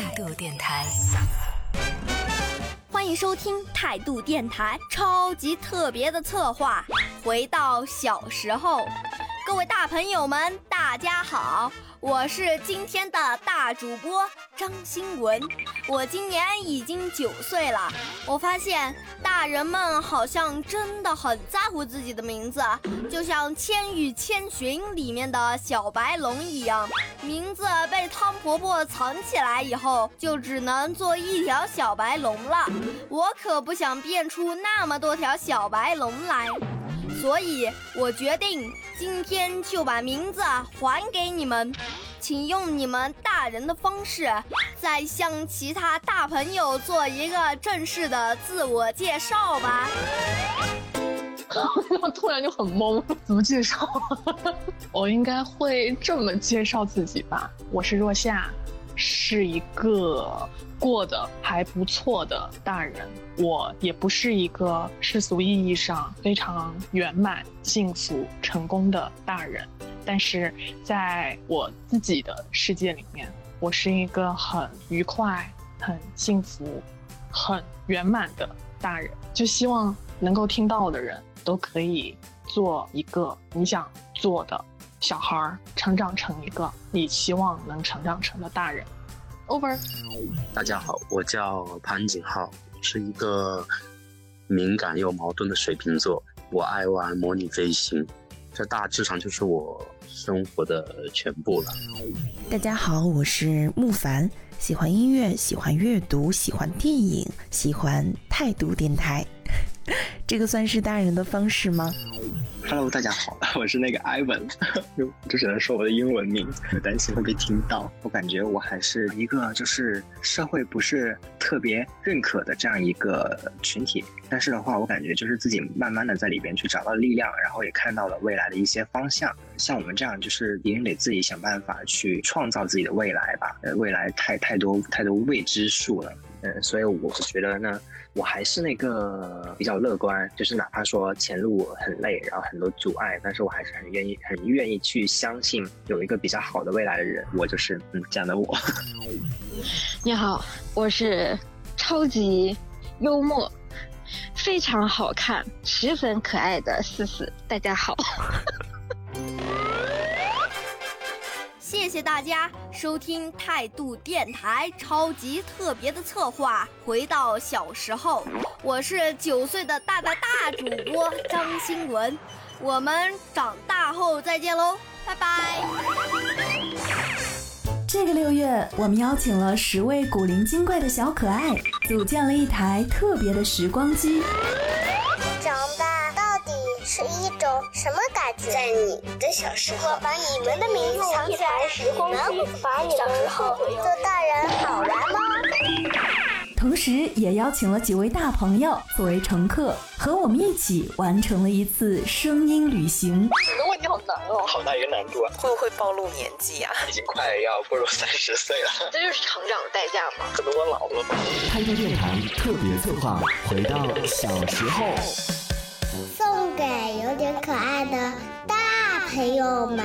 态度电台，欢迎收听态度电台超级特别的策划。回到小时候，各位大朋友们，大家好，我是今天的大主播张新文。我今年已经九岁了，我发现大人们好像真的很在乎自己的名字，就像《千与千寻》里面的小白龙一样，名字被汤婆婆藏起来以后，就只能做一条小白龙了。我可不想变出那么多条小白龙来，所以我决定今天就把名字还给你们。请用你们大人的方式，再向其他大朋友做一个正式的自我介绍吧。突然就很懵，怎么介绍？我应该会这么介绍自己吧。我是若夏，是一个过得还不错的大人。我也不是一个世俗意义上非常圆满、幸福、成功的大人。但是在我自己的世界里面，我是一个很愉快、很幸福、很圆满的大人。就希望能够听到的人都可以做一个你想做的小孩儿，成长成一个你希望能成长成的大人。Over。大家好，我叫潘景浩，是一个敏感又矛盾的水瓶座。我爱玩模拟飞行，这大致上就是我。生活的全部了。大家好，我是木凡，喜欢音乐，喜欢阅读，喜欢电影，喜欢态度电台。这个算是大人的方式吗？Hello，大家好，我是那个 Ivan，就只能说我的英文名，担心会被听到。我感觉我还是一个就是社会不是特别认可的这样一个群体，但是的话，我感觉就是自己慢慢的在里边去找到力量，然后也看到了未来的一些方向。像我们这样，就是一定得自己想办法去创造自己的未来吧。未来太太多太多未知数了。嗯，所以我觉得呢，我还是那个比较乐观，就是哪怕说前路很累，然后很多阻碍，但是我还是很愿意、很愿意去相信有一个比较好的未来的人。我就是嗯这样的我。你好，我是超级幽默、非常好看、十分可爱的思思。大家好。谢谢大家收听态度电台超级特别的策划。回到小时候，我是九岁的大大大主播张新文。我们长大后再见喽，拜拜。这个六月，我们邀请了十位古灵精怪的小可爱，组建了一台特别的时光机。长大到底是一种什么感觉？在你的小时候，我把你们的名字藏起来时光机，把你们做大人好玩吗？同时，也邀请了几位大朋友作为乘客，和我们一起完成了一次声音旅行。这个问题好难哦，好大一个难度啊！会不会暴露年纪啊？已经快要步入三十岁了，这就是成长的代价吗？可能我老了吧。开通电台特别策划，回到小时候。送给有点可爱的大朋友们。